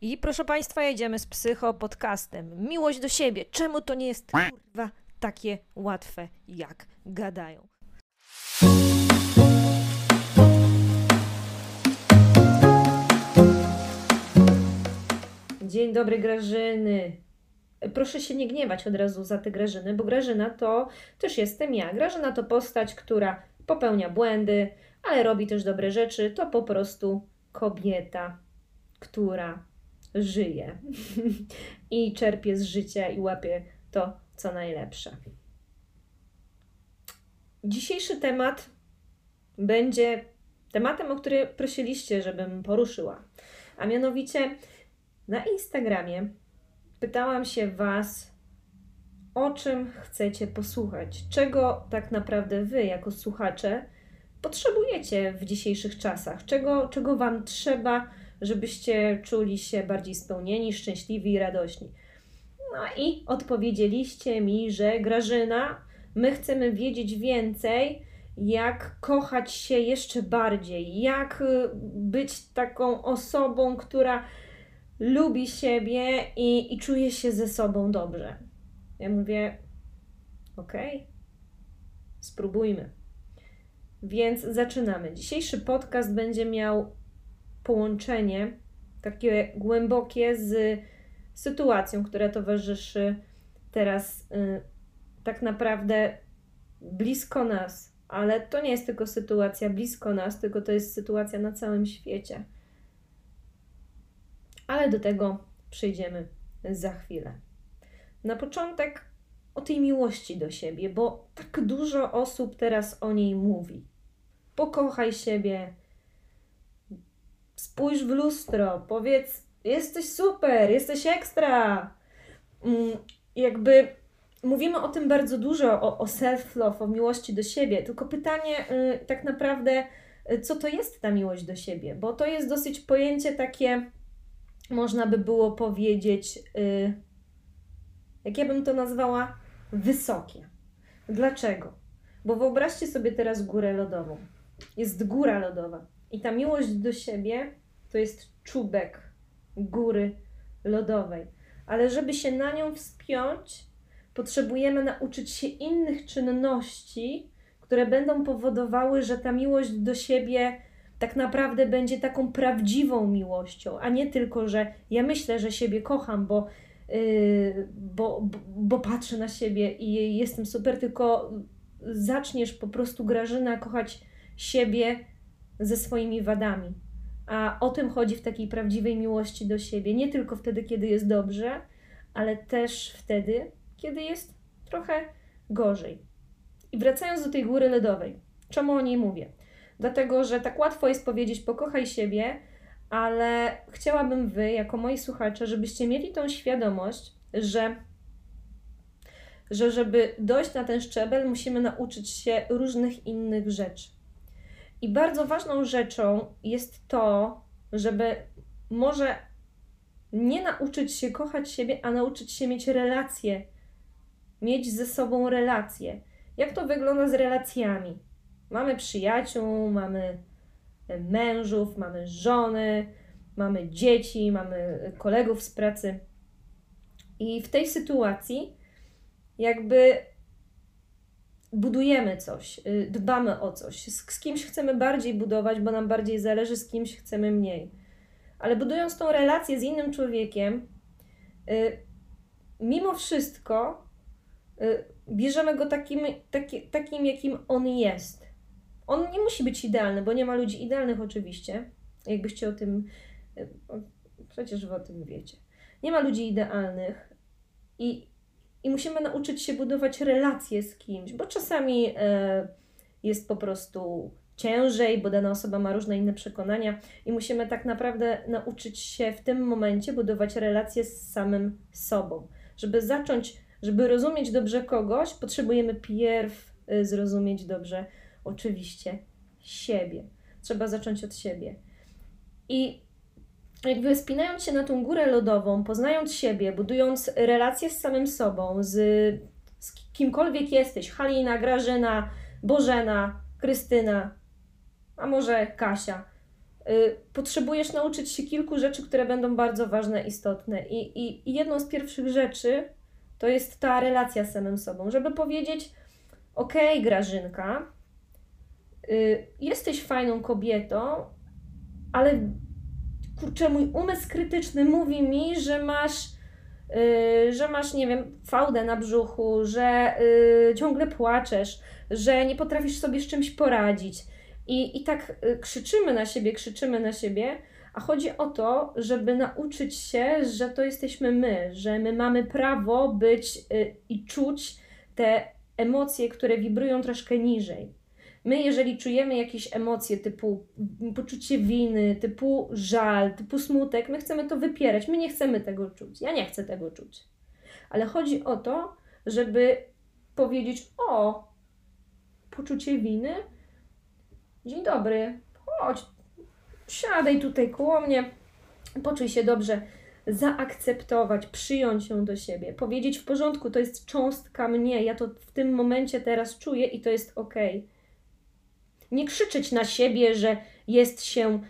I proszę Państwa, jedziemy z psycho podcastem. Miłość do siebie. Czemu to nie jest kurwa takie łatwe, jak gadają? Dzień dobry, Grażyny. Proszę się nie gniewać od razu za te Grażyny, bo Grażyna to też jestem ja. Grażyna to postać, która popełnia błędy, ale robi też dobre rzeczy. To po prostu kobieta, która żyje i czerpie z życia i łapie to, co najlepsze. Dzisiejszy temat będzie tematem, o który prosiliście, żebym poruszyła. A mianowicie na Instagramie pytałam się Was, o czym chcecie posłuchać, czego tak naprawdę Wy, jako słuchacze, potrzebujecie w dzisiejszych czasach, czego, czego Wam trzeba, żebyście czuli się bardziej spełnieni, szczęśliwi i radośni. No i odpowiedzieliście mi, że Grażyna, my chcemy wiedzieć więcej, jak kochać się jeszcze bardziej, jak y, być taką osobą, która lubi siebie i, i czuje się ze sobą dobrze. Ja mówię, okej, okay, spróbujmy. Więc zaczynamy. Dzisiejszy podcast będzie miał połączenie takie głębokie z sytuacją, która towarzyszy teraz y, tak naprawdę blisko nas. Ale to nie jest tylko sytuacja blisko nas, tylko to jest sytuacja na całym świecie. Ale do tego przejdziemy za chwilę. Na początek o tej miłości do siebie, bo tak dużo osób teraz o niej mówi. Pokochaj siebie, spójrz w lustro, powiedz: Jesteś super, jesteś ekstra. Mm, jakby mówimy o tym bardzo dużo, o, o self-love, o miłości do siebie, tylko pytanie y, tak naprawdę, y, co to jest ta miłość do siebie? Bo to jest dosyć pojęcie takie, można by było powiedzieć, y, jak ja bym to nazwała, wysokie. Dlaczego? Bo wyobraźcie sobie teraz górę lodową. Jest góra lodowa i ta miłość do siebie to jest czubek góry lodowej. Ale żeby się na nią wspiąć, potrzebujemy nauczyć się innych czynności, które będą powodowały, że ta miłość do siebie tak naprawdę będzie taką prawdziwą miłością, a nie tylko, że ja myślę, że siebie kocham, bo, yy, bo, bo, bo patrzę na siebie i jestem super, tylko zaczniesz po prostu Grażyna kochać siebie ze swoimi wadami. A o tym chodzi w takiej prawdziwej miłości do siebie. Nie tylko wtedy, kiedy jest dobrze, ale też wtedy, kiedy jest trochę gorzej. I wracając do tej góry lodowej, czemu o niej mówię? Dlatego, że tak łatwo jest powiedzieć, pokochaj siebie, ale chciałabym Wy, jako moi słuchacze, żebyście mieli tą świadomość, że, że żeby dojść na ten szczebel, musimy nauczyć się różnych innych rzeczy. I bardzo ważną rzeczą jest to, żeby może nie nauczyć się kochać siebie, a nauczyć się mieć relacje, mieć ze sobą relacje. Jak to wygląda z relacjami? Mamy przyjaciół, mamy mężów, mamy żony, mamy dzieci, mamy kolegów z pracy. I w tej sytuacji, jakby budujemy coś, y, dbamy o coś. Z, kimś chcemy bardziej budować, bo nam bardziej zależy, z kimś chcemy mniej. Ale budując tą relację z innym człowiekiem, y, mimo wszystko y, bierzemy go takim, taki, takim, jakim on jest. On nie musi być idealny, bo nie ma ludzi idealnych oczywiście. Jakbyście o tym, przecież wy o tym wiecie. Nie ma ludzi idealnych i i musimy nauczyć się budować relacje z kimś, bo czasami e, jest po prostu ciężej, bo dana osoba ma różne inne przekonania i musimy tak naprawdę nauczyć się w tym momencie budować relacje z samym sobą. Żeby zacząć, żeby rozumieć dobrze kogoś, potrzebujemy pierw e, zrozumieć dobrze oczywiście siebie. Trzeba zacząć od siebie. I jakby wspinając się na tą górę lodową, poznając siebie, budując relacje z samym sobą, z, z kimkolwiek jesteś, Halina, Grażyna, Bożena, Krystyna, a może Kasia. y, potrzebujesz nauczyć się kilku rzeczy, które będą bardzo ważne, istotne. I, i, I jedną z pierwszych rzeczy to jest ta relacja z samym sobą, żeby powiedzieć: Okej, Grażynka, y, jesteś fajną kobietą, ale kurczę, mój umysł krytyczny mówi mi, że masz, yy, że masz, nie wiem, fałdę na brzuchu, że yy, ciągle płaczesz, że nie potrafisz sobie z czymś poradzić. I, I tak yy, krzyczymy na siebie, krzyczymy na siebie, a chodzi o to, żeby nauczyć się, że to jesteśmy my, że my mamy prawo być yy, i czuć te emocje, które wibrują troszkę niżej. My, jeżeli czujemy jakieś emocje typu poczucie winy, typu żal, typu smutek, my chcemy to wypierać. My nie chcemy tego czuć. Ja nie chcę tego czuć. Ale chodzi o to, żeby powiedzieć: O, poczucie winy. Dzień dobry, chodź, siadaj tutaj koło mnie, poczuj się dobrze. Zaakceptować, przyjąć ją do siebie, powiedzieć w porządku, to jest cząstka mnie, ja to w tym momencie teraz czuję i to jest ok nie krzyczeć na siebie, że jest się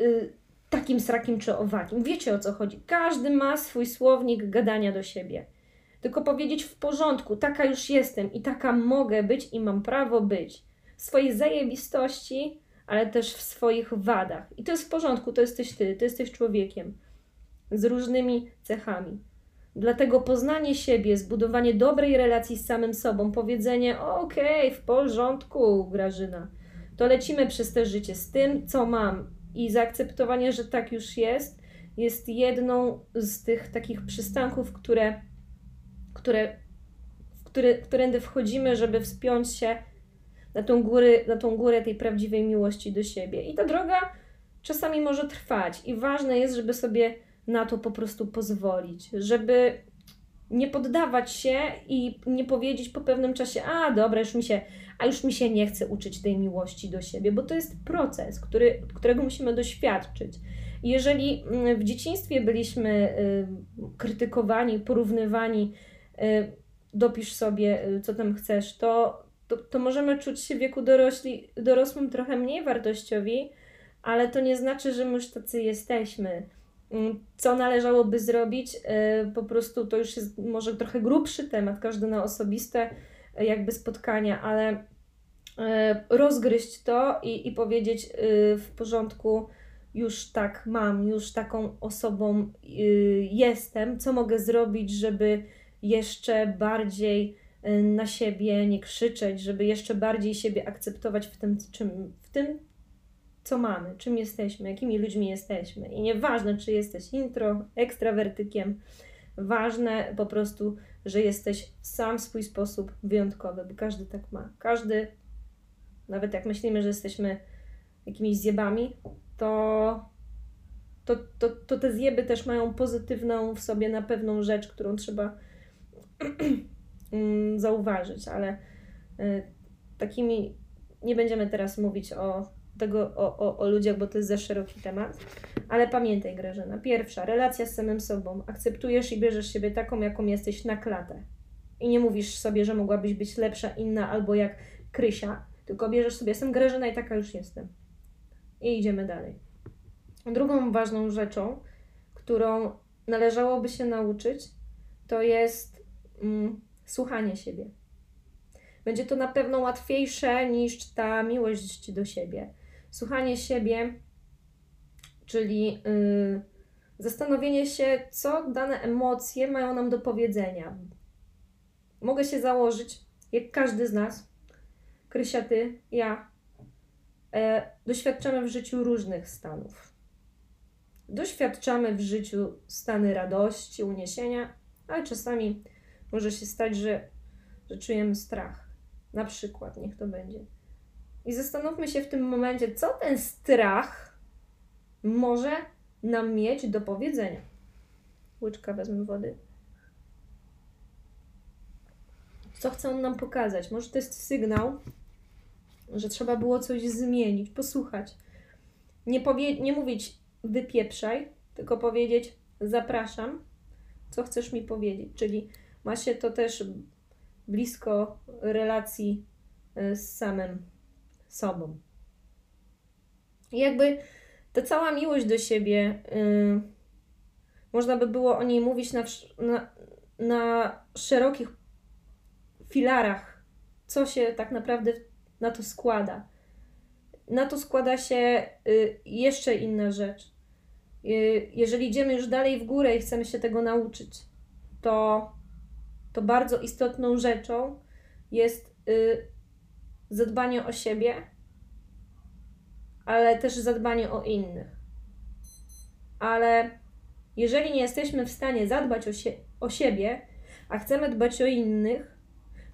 y, takim srakim czy owakim. Wiecie o co chodzi. Każdy ma swój słownik gadania do siebie. Tylko powiedzieć w porządku, taka już jestem i taka mogę być i mam prawo być. W swojej zajebistości, ale też w swoich wadach. I to jest w porządku, to jesteś ty, ty jesteś człowiekiem z różnymi cechami. Dlatego poznanie siebie, zbudowanie dobrej relacji z samym sobą, powiedzenie: Okej, okay, w porządku, Grażyna, to lecimy przez te życie z tym, co mam i zaakceptowanie, że tak już jest, jest jedną z tych takich przystanków, które, które, w które, którędy wchodzimy, żeby wspiąć się na tą, górę, na tą górę tej prawdziwej miłości do siebie. I ta droga czasami może trwać, i ważne jest, żeby sobie na to po prostu pozwolić, żeby nie poddawać się i nie powiedzieć po pewnym czasie, a dobra, już mi się, a już mi się nie chce uczyć tej miłości do siebie, bo to jest proces, który, którego musimy doświadczyć. Jeżeli mm, w dzieciństwie byliśmy y, krytykowani, porównywani, y, dopisz sobie, y, co tam chcesz, to, to, to możemy czuć się w wieku dorośli, dorosłym trochę mniej wartościowi, ale to nie znaczy, że my już tacy jesteśmy co należałoby zrobić? E, po prostu to już jest może trochę grubszy temat, każdy na osobiste e, jakby spotkania, ale e, rozgryźć to i, i powiedzieć w porządku, już tak mam, już taką osobą jestem, co mogę zrobić, żeby jeszcze bardziej na siebie nie krzyczeć, żeby jeszcze bardziej siebie akceptować w tym, czym, w tym co mamy, czym jesteśmy, jakimi ludźmi jesteśmy. I nieważne, czy jesteś intro, ekstrawertykiem, ważne po prostu, że jesteś sam w swój sposób wyjątkowy, bo każdy tak ma. Każdy, nawet jak myślimy, że jesteśmy jakimiś zjebami, to, to, to, to te zjeby też mają pozytywną w sobie na pewną rzecz, którą trzeba mm, zauważyć, ale y, takimi nie będziemy teraz mówić o tego o, o, o ludziach, bo to jest za szeroki temat. Ale pamiętaj, Grażyna, pierwsza, relacja z samym sobą. Akceptujesz i bierzesz siebie taką, jaką jesteś na klatę. I nie mówisz sobie, że mogłabyś być lepsza, inna albo jak Krysia, tylko bierzesz sobie, jestem Grażyna i taka już jestem. I idziemy dalej. Drugą ważną rzeczą, którą należałoby się nauczyć, to jest mm, słuchanie siebie. Będzie to na pewno łatwiejsze niż ta miłość do siebie słuchanie siebie, czyli yy, zastanowienie się, co dane emocje mają nam do powiedzenia. Mogę się założyć, jak każdy z nas, Krysia, ty, ja, e, doświadczamy w życiu różnych stanów. Doświadczamy w życiu stany radości, uniesienia, ale czasami może się stać, że, że czujemy strach. Na przykład, niech to będzie. I zastanówmy się w tym momencie, co ten strach może nam mieć do powiedzenia. Łyczka wezmę wody. Co chce on nam pokazać? Może to jest sygnał, że trzeba było coś zmienić, posłuchać. Nie, powie- nie mówić wypieprzaj, tylko powiedzieć zapraszam, co chcesz mi powiedzieć. Czyli ma się to też blisko relacji y, z samym sobą. I jakby ta cała miłość do siebie, yy, można by było o niej mówić na, na, na szerokich filarach, co się tak naprawdę na to składa. Na to składa się y, jeszcze inna rzecz. Y, jeżeli idziemy już dalej w górę i chcemy się tego nauczyć, to, to bardzo istotną rzeczą jest y, zadbanie o siebie, ale też zadbanie o innych. Ale jeżeli nie jesteśmy w stanie zadbać o, sie o siebie, a chcemy dbać o innych,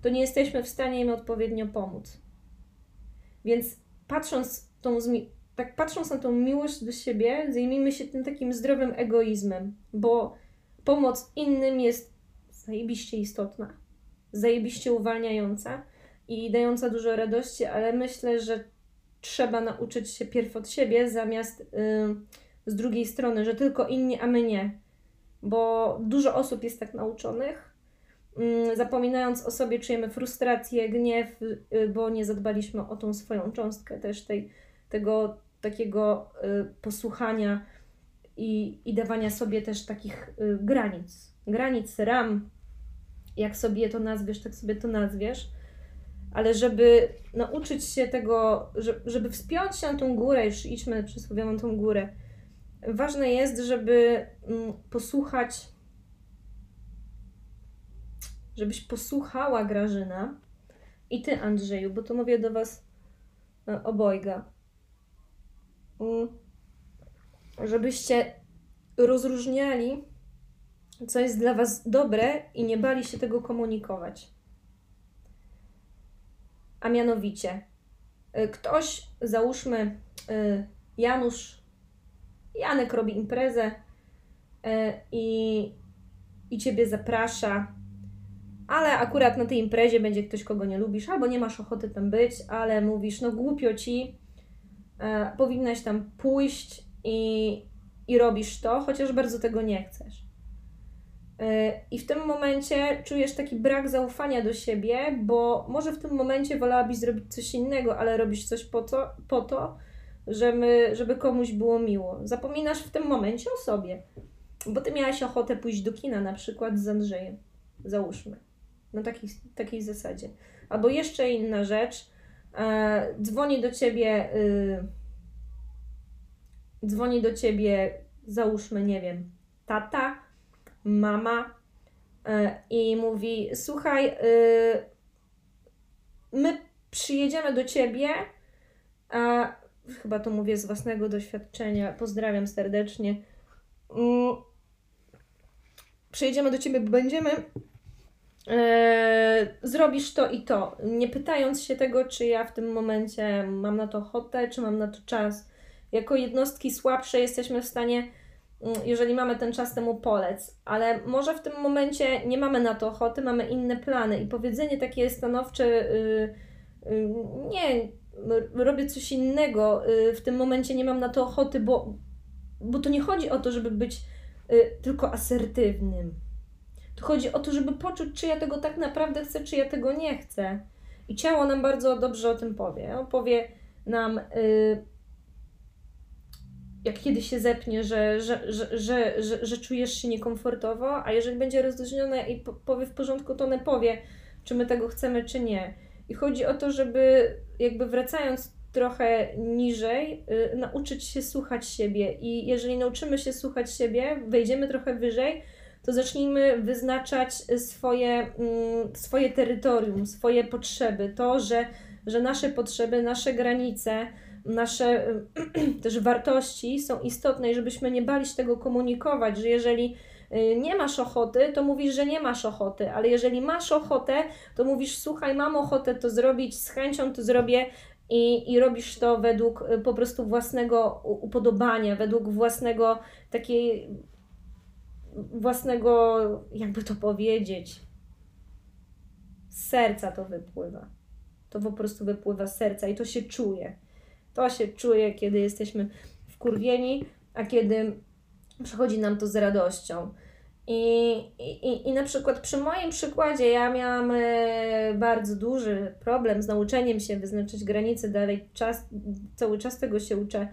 to nie jesteśmy w stanie im odpowiednio pomóc. Więc patrząc, tą, tak patrząc na tą miłość do siebie, zajmijmy się tym takim zdrowym egoizmem, bo pomoc innym jest zajebiście istotna, zajebiście uwalniająca i dająca dużo radości, ale myślę, że trzeba nauczyć się pierw od siebie, zamiast yy, z drugiej strony, że tylko inni, a my nie. Bo dużo osób jest tak nauczonych. Yy, zapominając o sobie, czujemy frustrację, gniew, yy, bo nie zadbaliśmy o tą swoją cząstkę też tej, tego takiego y, posłuchania i, i dawania sobie też takich y, granic. Granic, ram, jak sobie to nazwiesz, tak sobie to nazwiesz ale żeby nauczyć się tego, żeby wspiąć się na tą górę, już idźmy przysłowiową tą górę, ważne jest, żeby mm, posłuchać, żebyś posłuchała Grażyna i ty, Andrzeju, bo to mówię do was e, obojga, mm, żebyście rozróżniali, co jest dla was dobre i nie bali się tego komunikować. A mianowicie, y, ktoś, załóżmy, y, Janusz, Janek robi imprezę y, i, i ciebie zaprasza, ale akurat na tej imprezie będzie ktoś, kogo nie lubisz, albo nie masz ochoty tam być, ale mówisz, no głupio ci, powinnaś tam pójść i, i robisz to, chociaż bardzo tego nie chcesz. I w tym momencie czujesz taki brak zaufania do siebie, bo może w tym momencie wolałabyś zrobić coś innego, ale robisz coś po to, po to żeby, żeby komuś było miło. Zapominasz w tym momencie o sobie, bo ty miałaś ochotę pójść do kina na przykład z Andrzejem, załóżmy, na takiej, takiej zasadzie. Albo jeszcze inna rzecz, e, dzwoni do ciebie, y, dzwoni do ciebie, załóżmy, nie wiem, tata, mama e, i mówi: Słuchaj, y, my przyjedziemy do ciebie. A chyba to mówię z własnego doświadczenia. Pozdrawiam serdecznie. Mm, przyjedziemy do ciebie, bo będziemy. E, zrobisz to i to, nie pytając się tego, czy ja w tym momencie mam na to ochotę, czy mam na to czas. Jako jednostki słabsze jesteśmy w stanie jeżeli mamy ten czas temu polec, ale może w tym momencie nie mamy na to ochoty, mamy inne plany i powiedzenie takie stanowcze, yy, yy, nie, robię coś innego, yy, w tym momencie nie mam na to ochoty, bo, bo to nie chodzi o to, żeby być y, tylko asertywnym. To chodzi o to, żeby poczuć, czy ja tego tak naprawdę chcę, czy ja tego nie chcę. I ciało nam bardzo dobrze o tym powie. Opowie nam, y, jak kiedy się zepnie, że, że, że, że, że, że czujesz się niekomfortowo, a jeżeli będzie rozluźnione i powie w porządku, to one powie, czy my tego chcemy, czy nie. I chodzi o to, żeby jakby wracając trochę niżej, y, nauczyć się słuchać siebie. I jeżeli nauczymy się słuchać siebie, wejdziemy trochę wyżej, to zacznijmy wyznaczać swoje, mm, swoje terytorium, swoje potrzeby. To, że, że nasze potrzeby, nasze granice, nasze też wartości są istotne i żebyśmy nie bali się tego komunikować, że jeżeli y, nie masz ochoty, to mówisz, że nie masz ochoty, ale jeżeli masz ochotę, to mówisz, słuchaj, mam ochotę to zrobić, z chęcią to zrobię i, i robisz to według y, po prostu własnego upodobania, według własnego takiej, własnego, jakby to powiedzieć, z serca to wypływa. To po prostu wypływa z serca i to się czuje. To się czuje, kiedy jesteśmy wkurwieni, a kiedy przychodzi nam to z radością. I, i, I na przykład przy moim przykładzie ja miałam e, bardzo duży problem z nauczeniem się wyznaczyć granice, dalej czas, cały czas tego się uczę.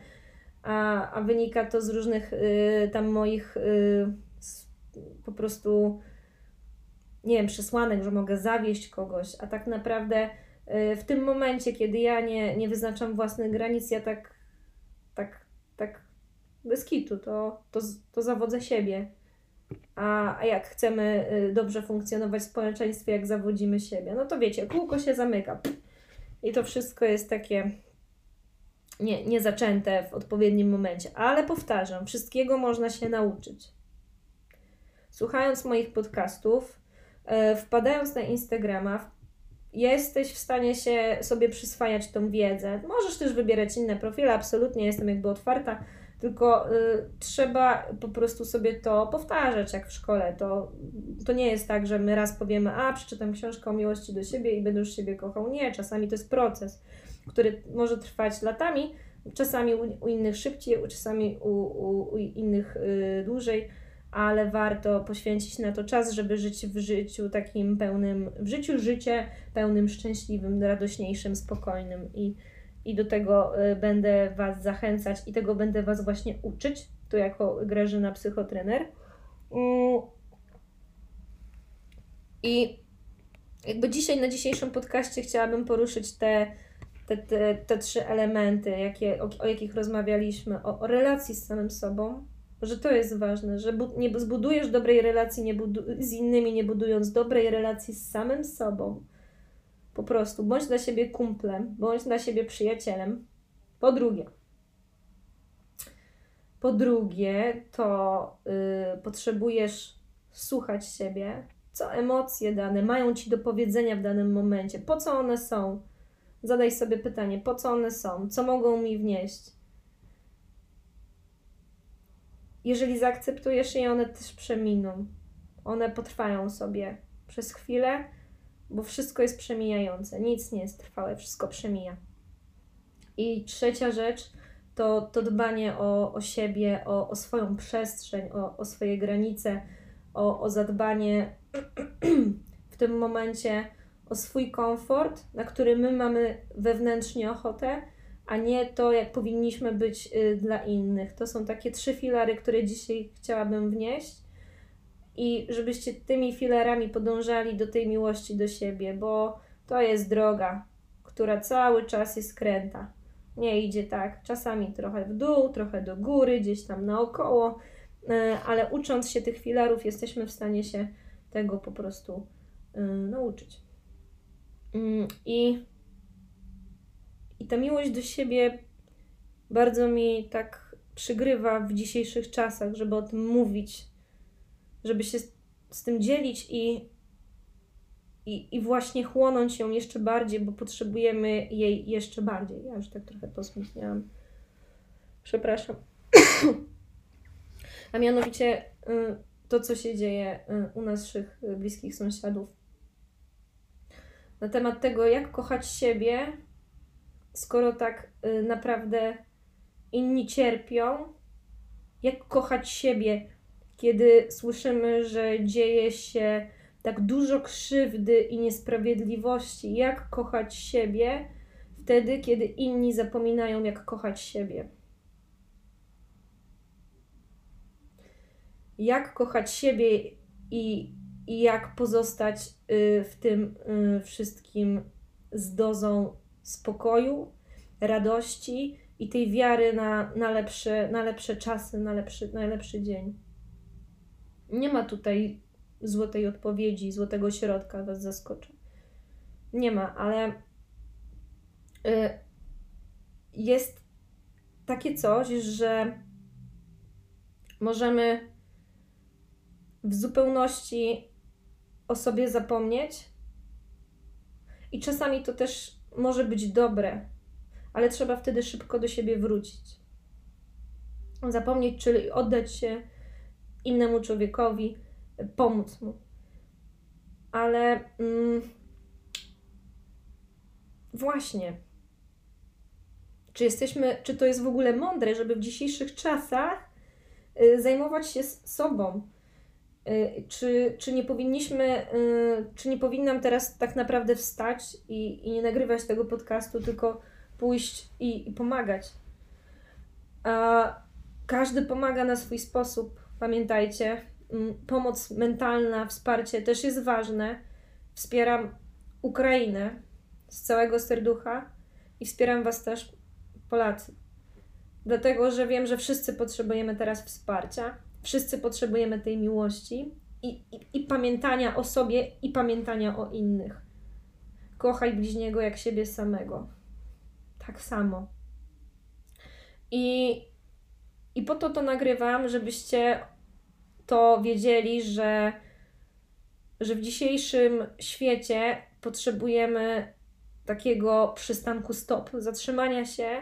a, a wynika to z różnych y, tam moich y, po prostu nie wiem, przesłanek, że mogę zawieść kogoś, a tak naprawdę w tym momencie, kiedy ja nie, nie wyznaczam własnych granic, ja tak, tak, tak bez kitu, to, to, to zawodzę siebie. A, a jak chcemy y, dobrze funkcjonować w społeczeństwie, jak zawodzimy siebie, no to wiecie, kółko się zamyka. I to wszystko jest takie nie, nie zaczęte w odpowiednim momencie. Ale powtarzam, wszystkiego można się nauczyć. Słuchając moich podcastów, E, wpadając na Instagrama, jesteś w stanie się sobie przyswajać tą wiedzę. Możesz też wybierać inne profile, absolutnie jestem jakby otwarta, tylko y, trzeba po prostu sobie to powtarzać, jak w szkole. To, to nie jest tak, że my raz powiemy, a przeczytam książkę o miłości do siebie i będę już siebie kochał. Nie, czasami to jest proces, który może trwać latami, czasami u, u innych szybciej, czasami u, u, u innych y, dłużej ale warto poświęcić na to czas, żeby żyć w życiu takim pełnym, w życiu życie pełnym, szczęśliwym, radośniejszym, spokojnym i, i do tego y, będę Was zachęcać i tego będę Was właśnie uczyć, tu jako Grażyna psychotrener. Mm. I jakby dzisiaj na dzisiejszym podcaście chciałabym poruszyć te, te, te, te trzy elementy, jakie, o, o jakich rozmawialiśmy, o, o relacji z samym sobą, że to jest ważne, że bu- nie zbudujesz dobrej relacji nie budu- z innymi, nie budując dobrej relacji z samym sobą. Po prostu bądź dla siebie kumplem, bądź dla siebie przyjacielem. Po drugie, po drugie, to yy, potrzebujesz słuchać siebie, co emocje dane mają ci do powiedzenia w danym momencie, po co one są. Zadaj sobie pytanie, po co one są, co mogą mi wnieść jeżeli zaakceptujesz je, one też przeminą. One potrwają sobie przez chwilę, bo wszystko jest przemijające. Nic nie jest trwałe, wszystko przemija. I trzecia rzecz to, to dbanie o, o siebie, o, o swoją przestrzeń, o, o swoje granice, o, o zadbanie w tym momencie o swój komfort, na który my mamy wewnętrznie ochotę a nie to, jak powinniśmy być y, dla innych. To są takie trzy filary, które dzisiaj chciałabym wnieść i żebyście tymi filarami podążali do tej miłości do siebie, bo to jest droga, która cały czas jest kręta. Nie idzie tak, czasami trochę w dół, trochę do góry, gdzieś tam naokoło, y, ale ucząc się tych filarów, jesteśmy w stanie się tego po prostu y, nauczyć. Mm, I i ta miłość do siebie bardzo mi tak przygrywa w dzisiejszych czasach, żeby o tym mówić, żeby się z, tym dzielić i, i, i właśnie chłonąć ją jeszcze bardziej, bo potrzebujemy jej jeszcze bardziej. Ja już tak trochę posmutniałam. Przepraszam. A mianowicie y, to, co się dzieje y, u naszych bliskich sąsiadów. Na temat tego, jak kochać siebie, skoro tak y, naprawdę inni cierpią, jak kochać siebie, kiedy słyszymy, że dzieje się tak dużo krzywdy i niesprawiedliwości, jak kochać siebie wtedy, kiedy inni zapominają, jak kochać siebie. Jak kochać siebie i, i jak pozostać y, w tym y, wszystkim z dozą spokoju, radości i tej wiary na, na, lepsze, na lepsze czasy, na lepszy, na lepszy dzień. Nie ma tutaj złotej odpowiedzi, złotego środka, was zaskoczę. Nie ma, ale y, jest takie coś, że możemy w zupełności o sobie zapomnieć. I czasami to też może być dobre, ale trzeba wtedy szybko do siebie wrócić. Zapomnieć, czyli oddać się innemu człowiekowi, pomóc mu. Ale mm, właśnie, czy jesteśmy, czy to jest w ogóle mądre, żeby w dzisiejszych czasach y, zajmować się sobą? Y, czy, czy nie powinniśmy, y, czy nie powinnam teraz tak naprawdę wstać i, i nie nagrywać tego podcastu, tylko pójść i, i pomagać? Każdy pomaga na swój sposób, pamiętajcie. Mm, pomoc mentalna, wsparcie też jest ważne. Wspieram Ukrainę z całego serducha i wspieram Was też, Polacy. Dlatego, że wiem, że wszyscy potrzebujemy teraz wsparcia, wszyscy potrzebujemy tej miłości i, i, i pamiętania o sobie i pamiętania o innych. Kochaj bliźniego jak siebie samego. Tak samo. I, I po to to nagrywam, żebyście to wiedzieli, że, że w dzisiejszym świecie potrzebujemy takiego przystanku stop, zatrzymania się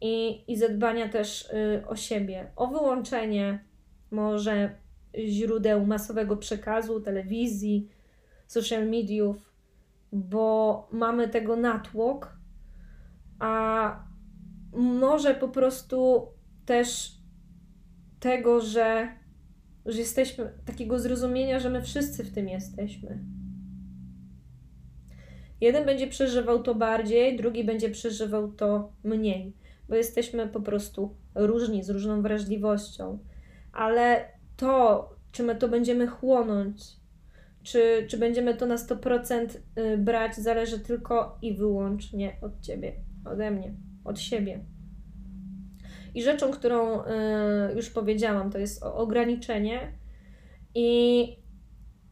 i, i zadbania też y, o siebie, o wyłączenie może źródeł masowego przekazu, telewizji, social mediów, bo mamy tego natłok, a może po prostu też tego, że, że jesteśmy, takiego zrozumienia, że my wszyscy w tym jesteśmy. Jeden będzie przeżywał to bardziej, drugi będzie przeżywał to mniej, bo jesteśmy po prostu różni, z różną wrażliwością. Ale to, czy my to będziemy chłonąć, czy, czy będziemy to na 100% y, brać, zależy tylko i wyłącznie od ciebie, ode mnie, od siebie. I rzeczą, którą y, już powiedziałam, to jest ograniczenie i,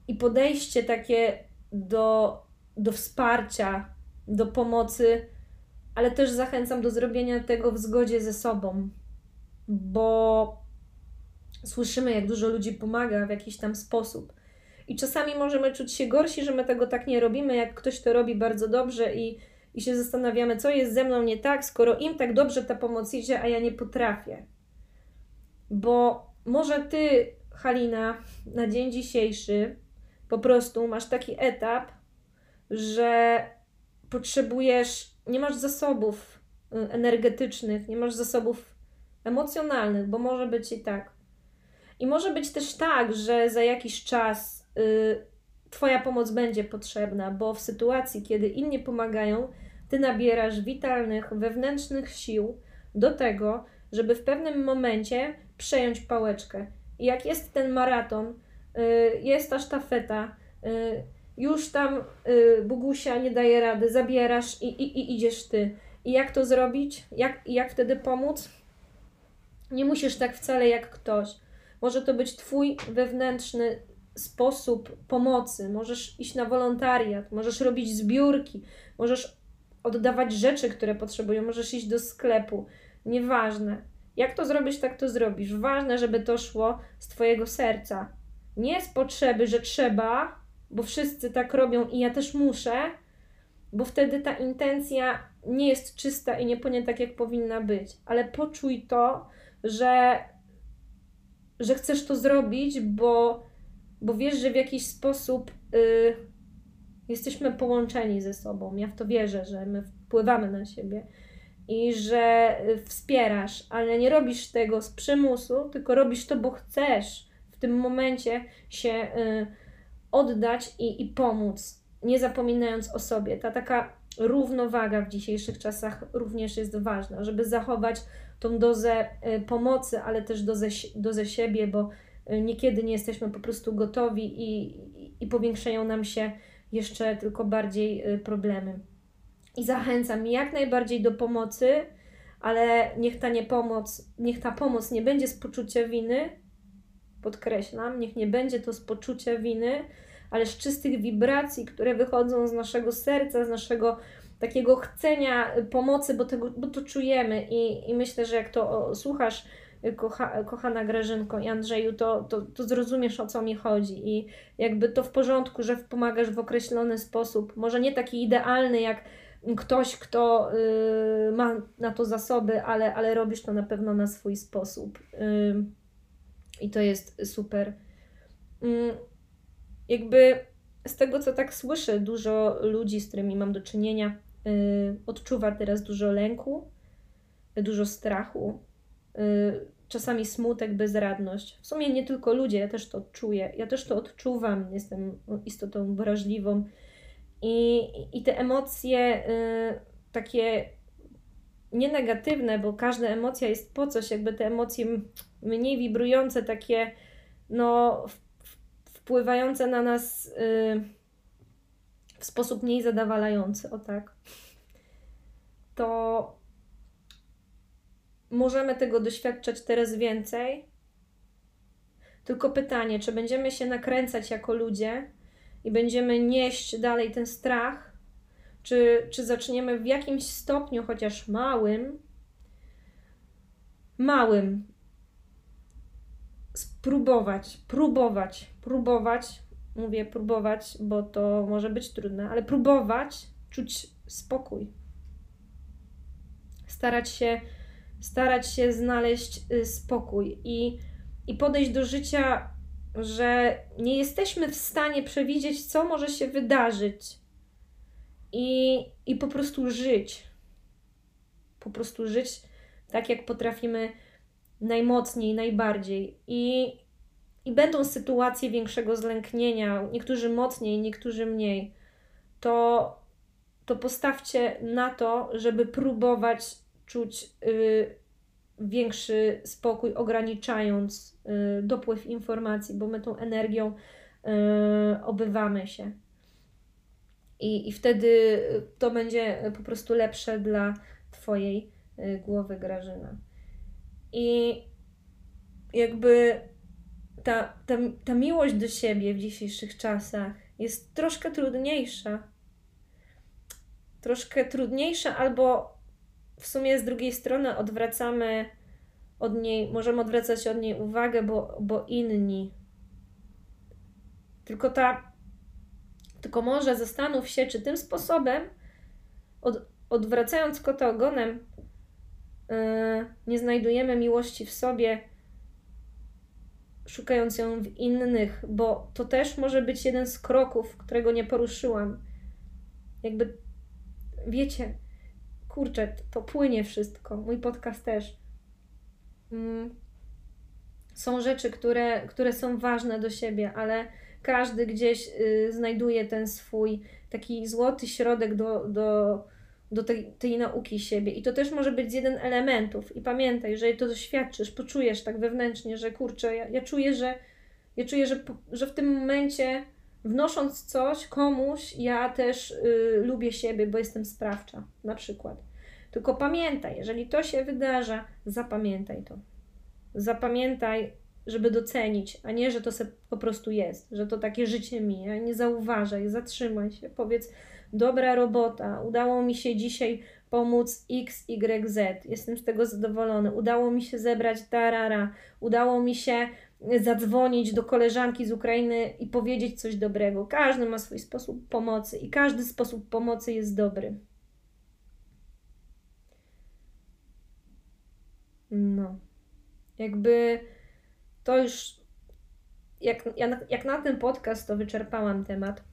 i podejście takie do, do wsparcia, do pomocy, ale też zachęcam do zrobienia tego w zgodzie ze sobą, bo słyszymy, jak dużo ludzi pomaga w jakiś tam sposób. I czasami możemy czuć się gorsi, że my tego tak nie robimy, jak ktoś to robi bardzo dobrze i, i się zastanawiamy, co jest ze mną nie tak, skoro im tak dobrze ta pomoc idzie, a ja nie potrafię. Bo może ty, Halina, na dzień dzisiejszy po prostu masz taki etap, że potrzebujesz, nie masz zasobów y, energetycznych, nie masz zasobów emocjonalnych, bo może być i tak. I może być też tak, że za jakiś czas y, Twoja pomoc będzie potrzebna, bo w sytuacji, kiedy inni pomagają, Ty nabierasz witalnych, wewnętrznych sił do tego, żeby w pewnym momencie przejąć pałeczkę. I jak jest ten maraton, y, jest ta sztafeta, y, już tam y, Bugusia nie daje rady, zabierasz i, i, i idziesz Ty. I jak to zrobić? Jak, jak wtedy pomóc? Nie musisz tak wcale jak ktoś. Może to być Twój wewnętrzny sposób pomocy. Możesz iść na wolontariat, możesz robić zbiórki, możesz oddawać rzeczy, które potrzebują, możesz iść do sklepu. Nieważne. Jak to zrobisz, tak to zrobisz. Ważne, żeby to szło z Twojego serca. Nie z potrzeby, że trzeba, bo wszyscy tak robią i ja też muszę, bo wtedy ta intencja nie jest czysta i nie płynie tak, jak powinna być. Ale poczuj to, że że chcesz to zrobić, bo, bo wiesz, że w jakiś sposób y, jesteśmy połączeni ze sobą. Ja w to wierzę, że my wpływamy na siebie i że y, wspierasz, ale nie robisz tego z przymusu, tylko robisz to, bo chcesz w tym momencie się y, oddać i, i pomóc, nie zapominając o sobie. Ta taka równowaga w dzisiejszych czasach również jest ważna, żeby zachować tą dozę y, pomocy, ale też dozę, dozę siebie, bo y, niekiedy nie jesteśmy po prostu gotowi i, i powiększają nam się jeszcze tylko bardziej y, problemy. I zachęcam jak najbardziej do pomocy, ale niech ta nie pomoc, niech ta pomoc nie będzie z poczucia winy, podkreślam, niech nie będzie to z poczucia winy, ale z czystych wibracji, które wychodzą z naszego serca, z naszego takiego chcenia pomocy, bo, tego, bo to czujemy i, i myślę, że jak to słuchasz, kocha, kochana Grażynko i Andrzeju, to, to, to zrozumiesz o co mi chodzi i jakby to w porządku, że pomagasz w określony sposób, może nie taki idealny jak ktoś, kto y, ma na to zasoby, ale, ale robisz to na pewno na swój sposób. Y, I to jest super. Y, jakby z tego, co tak słyszę, dużo ludzi, z którymi mam do czynienia, Y, odczuwa teraz dużo lęku, dużo strachu, y, czasami smutek, bezradność. W sumie nie tylko ludzie, ja też to odczuję, ja też to odczuwam, jestem istotą wrażliwą i, i te emocje y, takie nie negatywne, bo każda emocja jest po coś, jakby te emocje mniej wibrujące, takie no wpływające na nas yy, w sposób mniej zadawalający, o tak, to możemy tego doświadczać teraz więcej. Tylko pytanie, czy będziemy się nakręcać jako ludzie i będziemy nieść dalej ten strach, czy, czy zaczniemy w jakimś stopniu, chociaż małym, małym, spróbować, próbować, próbować, mówię próbować, bo to może być trudne, ale próbować czuć spokój. Starać się, starać się znaleźć y, spokój i, i podejść do życia, że nie jesteśmy w stanie przewidzieć, co może się wydarzyć i, i po prostu żyć. Po prostu żyć tak, jak potrafimy najmocniej, najbardziej. I, i będą sytuacje większego zlęknienia, niektórzy mocniej, niektórzy mniej. To, to postawcie na to, żeby próbować czuć y, większy spokój, ograniczając y, dopływ informacji, bo my tą energią y, obywamy się. I, I wtedy to będzie po prostu lepsze dla Twojej głowy, Grażyna. I jakby ta, ta, ta miłość do siebie w dzisiejszych czasach jest troszkę trudniejsza. Troszkę trudniejsza, albo w sumie z drugiej strony odwracamy od niej, możemy odwracać od niej uwagę, bo, bo inni. Tylko ta tylko może zastanów się, czy tym sposobem, od, odwracając kota ogonem, nie znajdujemy miłości w sobie, szukając ją w innych, bo to też może być jeden z kroków, którego nie poruszyłam. Jakby, wiecie, kurczę, to płynie wszystko. Mój podcast też. Mm. Są rzeczy, które, które są ważne do siebie, ale każdy gdzieś y, znajduje ten swój taki złoty środek do, do, do tej, tej nauki siebie. I to też może być jeden elementów. I pamiętaj, że to doświadczysz, poczujesz tak wewnętrznie, że kurczę, ja, ja czuję, że ja czuję, że, że w tym momencie wnosząc coś komuś, ja też y, lubię siebie, bo jestem sprawcza, na przykład. Tylko pamiętaj, jeżeli to się wydarza, zapamiętaj to. Zapamiętaj, żeby docenić, a nie, że to se po prostu jest, że to takie życie mija. Nie zauważaj, zatrzymaj się, powiedz, dobra robota, udało mi się dzisiaj pomóc X, Y, Z, jestem z tego zadowolony, udało mi się zebrać tarara, udało mi się zadzwonić do koleżanki z Ukrainy i powiedzieć coś dobrego. Każdy ma swój sposób pomocy i każdy sposób pomocy jest dobry. No. Jakby to już, jak, jak na ten podcast, to wyczerpałam temat.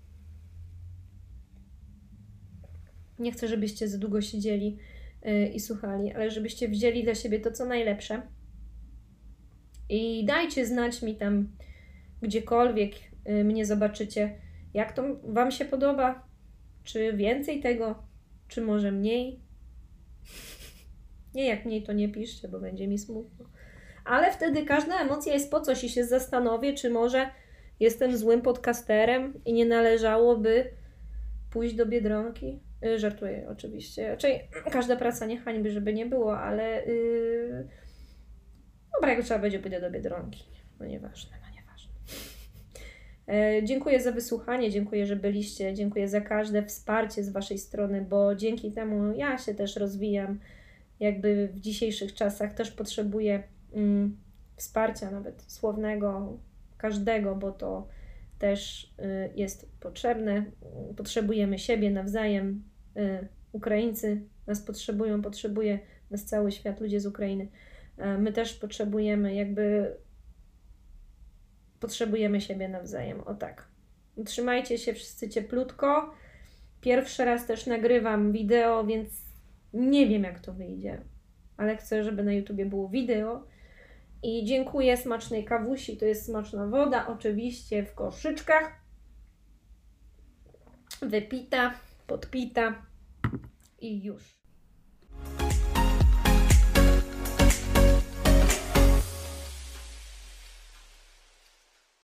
Nie chcę, żebyście za długo siedzieli yy, i słuchali, ale żebyście wzięli dla siebie to, co najlepsze. I dajcie znać mi tam gdziekolwiek yy, mnie zobaczycie, jak to Wam się podoba. Czy więcej tego, czy może mniej. Nie, jak mniej, to nie piszcie, bo będzie mi smutno ale wtedy każda emocja jest po coś i się zastanowię, czy może jestem złym podcasterem i nie należałoby pójść do Biedronki. Yy, żartuję oczywiście. Raczej każda praca nie hańby, żeby nie było, ale yy... dobra, jak trzeba będzie, pójdę do Biedronki. No nieważne, no nieważne. Yy, dziękuję za wysłuchanie, dziękuję, że byliście, dziękuję za każde wsparcie z Waszej strony, bo dzięki temu ja się też rozwijam. Jakby w dzisiejszych czasach też potrzebuję mm, wsparcia, nawet słownego, każdego, bo to też y, jest potrzebne. Potrzebujemy siebie nawzajem. Y, Ukraińcy nas potrzebują, potrzebuje nas cały świat, ludzie z Ukrainy. My też potrzebujemy, jakby potrzebujemy siebie nawzajem. O tak. Trzymajcie się wszyscy cieplutko. Pierwszy raz też nagrywam wideo, więc nie wiem jak to wyjdzie, ale chcę, żeby na YouTubie było wideo i dziękuję smacznej kawusi, to jest smaczna woda, oczywiście w koszyczkach. Wypita, podpita i już.